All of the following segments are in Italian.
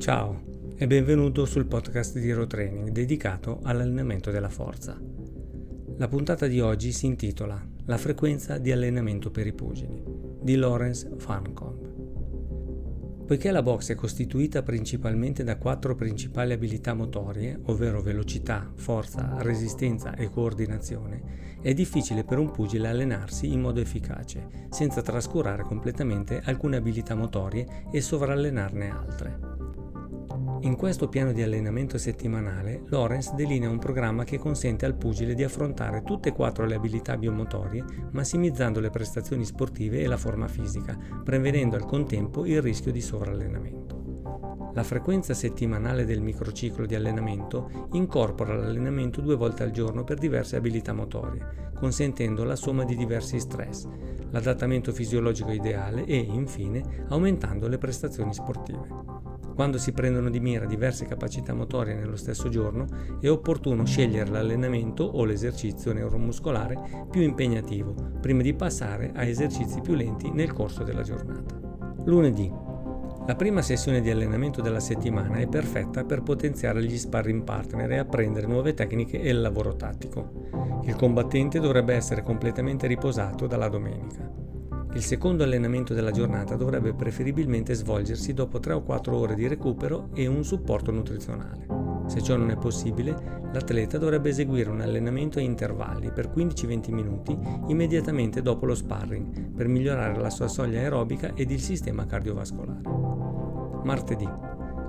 Ciao e benvenuto sul podcast di Hero Training dedicato all'allenamento della forza. La puntata di oggi si intitola La frequenza di allenamento per i pugili di Lawrence Farncombe. Poiché la box è costituita principalmente da quattro principali abilità motorie, ovvero velocità, forza, resistenza e coordinazione, è difficile per un pugile allenarsi in modo efficace, senza trascurare completamente alcune abilità motorie e sovrallenarne altre. In questo piano di allenamento settimanale, Lawrence delinea un programma che consente al pugile di affrontare tutte e quattro le abilità biomotorie, massimizzando le prestazioni sportive e la forma fisica, prevenendo al contempo il rischio di sovrallenamento. La frequenza settimanale del microciclo di allenamento incorpora l'allenamento due volte al giorno per diverse abilità motorie, consentendo la somma di diversi stress, l'adattamento fisiologico ideale e, infine, aumentando le prestazioni sportive. Quando si prendono di mira diverse capacità motorie nello stesso giorno, è opportuno scegliere l'allenamento o l'esercizio neuromuscolare più impegnativo, prima di passare a esercizi più lenti nel corso della giornata. Lunedì. La prima sessione di allenamento della settimana è perfetta per potenziare gli sparring partner e apprendere nuove tecniche e il lavoro tattico. Il combattente dovrebbe essere completamente riposato dalla domenica. Il secondo allenamento della giornata dovrebbe preferibilmente svolgersi dopo 3 o 4 ore di recupero e un supporto nutrizionale. Se ciò non è possibile, l'atleta dovrebbe eseguire un allenamento a intervalli per 15-20 minuti immediatamente dopo lo sparring per migliorare la sua soglia aerobica ed il sistema cardiovascolare. Martedì.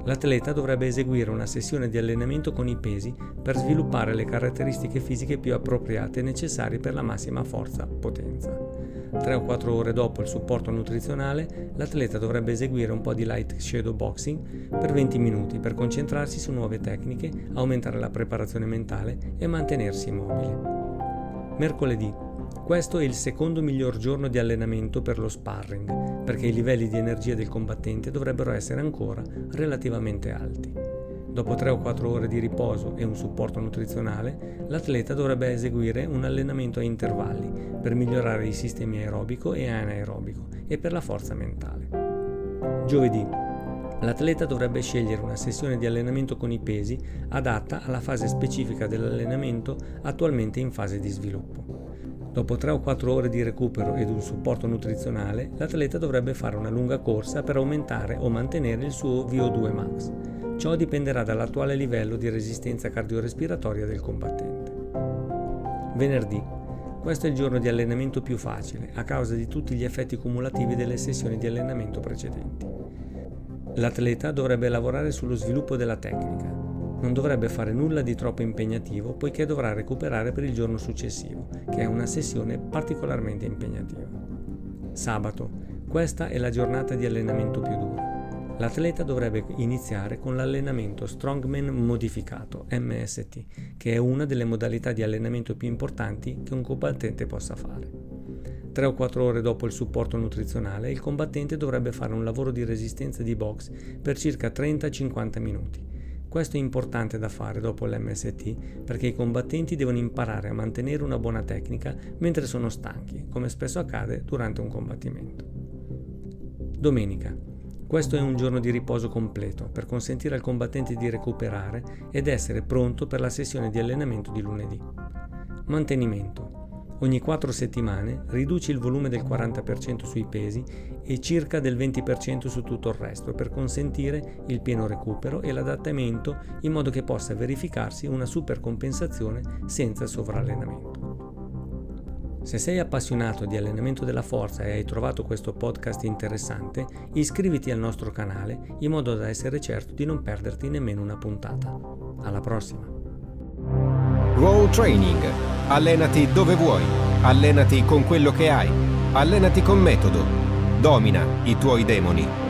L'atleta dovrebbe eseguire una sessione di allenamento con i pesi per sviluppare le caratteristiche fisiche più appropriate necessarie per la massima forza potenza. 3 o 4 ore dopo il supporto nutrizionale, l'atleta dovrebbe eseguire un po' di light shadow boxing per 20 minuti per concentrarsi su nuove tecniche, aumentare la preparazione mentale e mantenersi immobile. Mercoledì. Questo è il secondo miglior giorno di allenamento per lo sparring, perché i livelli di energia del combattente dovrebbero essere ancora relativamente alti. Dopo 3 o 4 ore di riposo e un supporto nutrizionale, l'atleta dovrebbe eseguire un allenamento a intervalli per migliorare i sistemi aerobico e anaerobico e per la forza mentale. Giovedì. L'atleta dovrebbe scegliere una sessione di allenamento con i pesi adatta alla fase specifica dell'allenamento attualmente in fase di sviluppo. Dopo 3 o 4 ore di recupero ed un supporto nutrizionale, l'atleta dovrebbe fare una lunga corsa per aumentare o mantenere il suo VO2 max Ciò dipenderà dall'attuale livello di resistenza cardiorespiratoria del combattente. Venerdì. Questo è il giorno di allenamento più facile a causa di tutti gli effetti cumulativi delle sessioni di allenamento precedenti. L'atleta dovrebbe lavorare sullo sviluppo della tecnica. Non dovrebbe fare nulla di troppo impegnativo poiché dovrà recuperare per il giorno successivo, che è una sessione particolarmente impegnativa. Sabato. Questa è la giornata di allenamento più dura. L'atleta dovrebbe iniziare con l'allenamento Strongman modificato, MST, che è una delle modalità di allenamento più importanti che un combattente possa fare. 3 o 4 ore dopo il supporto nutrizionale, il combattente dovrebbe fare un lavoro di resistenza di box per circa 30-50 minuti. Questo è importante da fare dopo l'MST perché i combattenti devono imparare a mantenere una buona tecnica mentre sono stanchi, come spesso accade durante un combattimento. Domenica. Questo è un giorno di riposo completo per consentire al combattente di recuperare ed essere pronto per la sessione di allenamento di lunedì. Mantenimento. Ogni 4 settimane riduci il volume del 40% sui pesi e circa del 20% su tutto il resto per consentire il pieno recupero e l'adattamento in modo che possa verificarsi una supercompensazione senza sovrallenamento. Se sei appassionato di allenamento della forza e hai trovato questo podcast interessante, iscriviti al nostro canale in modo da essere certo di non perderti nemmeno una puntata. Alla prossima! Raw Training. Allenati dove vuoi. Allenati con quello che hai. Allenati con metodo. Domina i tuoi demoni.